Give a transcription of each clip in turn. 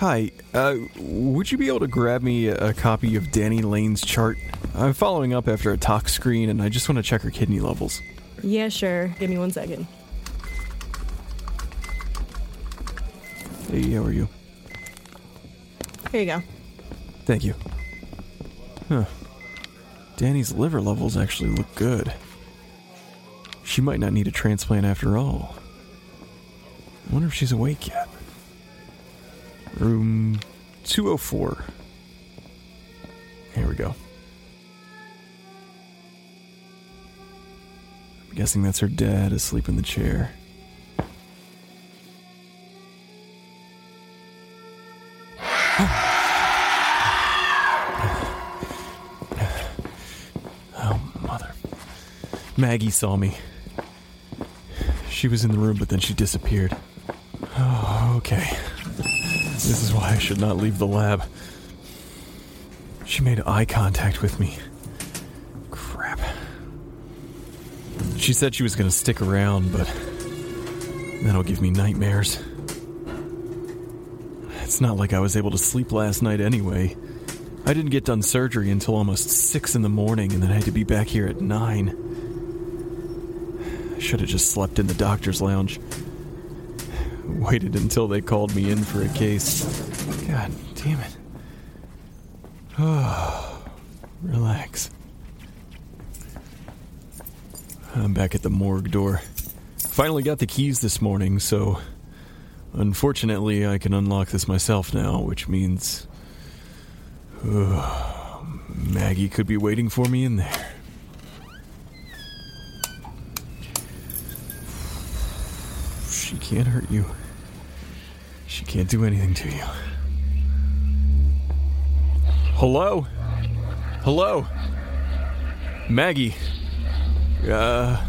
Hi, uh, would you be able to grab me a copy of Danny Lane's chart? I'm following up after a tox screen and I just want to check her kidney levels. Yeah, sure. Give me one second. Hey, how are you? Here you go. Thank you. Huh. Danny's liver levels actually look good. She might not need a transplant after all. I wonder if she's awake yet. Room 204. Here we go. I'm guessing that's her dad asleep in the chair. Oh. oh, mother. Maggie saw me. She was in the room, but then she disappeared. Oh, okay. This is why I should not leave the lab. She made eye contact with me. Crap. She said she was to stick around, but that'll give me nightmares. It's not like I was able to sleep last night anyway. I didn't get done surgery until almost 6 in the morning, and then I had to be back here at 9. I should have just slept in the doctor's lounge. Waited until they called me in for a case. God damn it. Oh, relax. I'm back at the morgue door. Finally got the keys this morning, so unfortunately I can unlock this myself now, which means uh, Maggie could be waiting for me in there. Can't hurt you. She can't do anything to you. Hello? Hello? Maggie. Uh.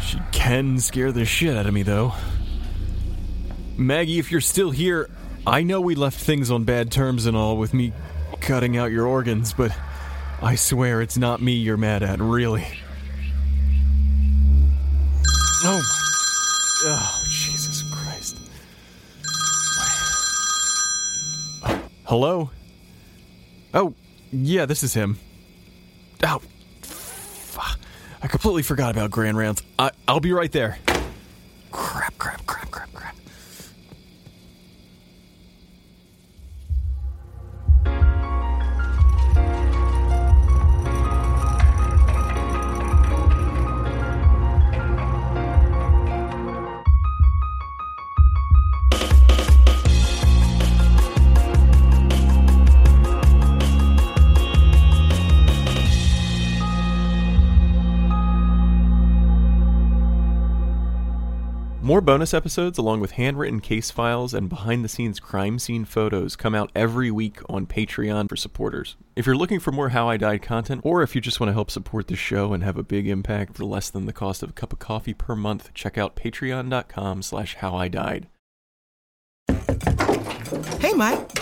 She can scare the shit out of me, though. Maggie, if you're still here, I know we left things on bad terms and all with me cutting out your organs, but I swear it's not me you're mad at, really. Oh. Oh, Jesus Christ. Hello? Oh, yeah, this is him. Oh, fuck. I completely forgot about Grand Rounds. I, I'll be right there. More bonus episodes, along with handwritten case files and behind the scenes crime scene photos, come out every week on Patreon for supporters. If you're looking for more How I Died content, or if you just want to help support the show and have a big impact for less than the cost of a cup of coffee per month, check out patreon.com slash how I died. Hey, Mike.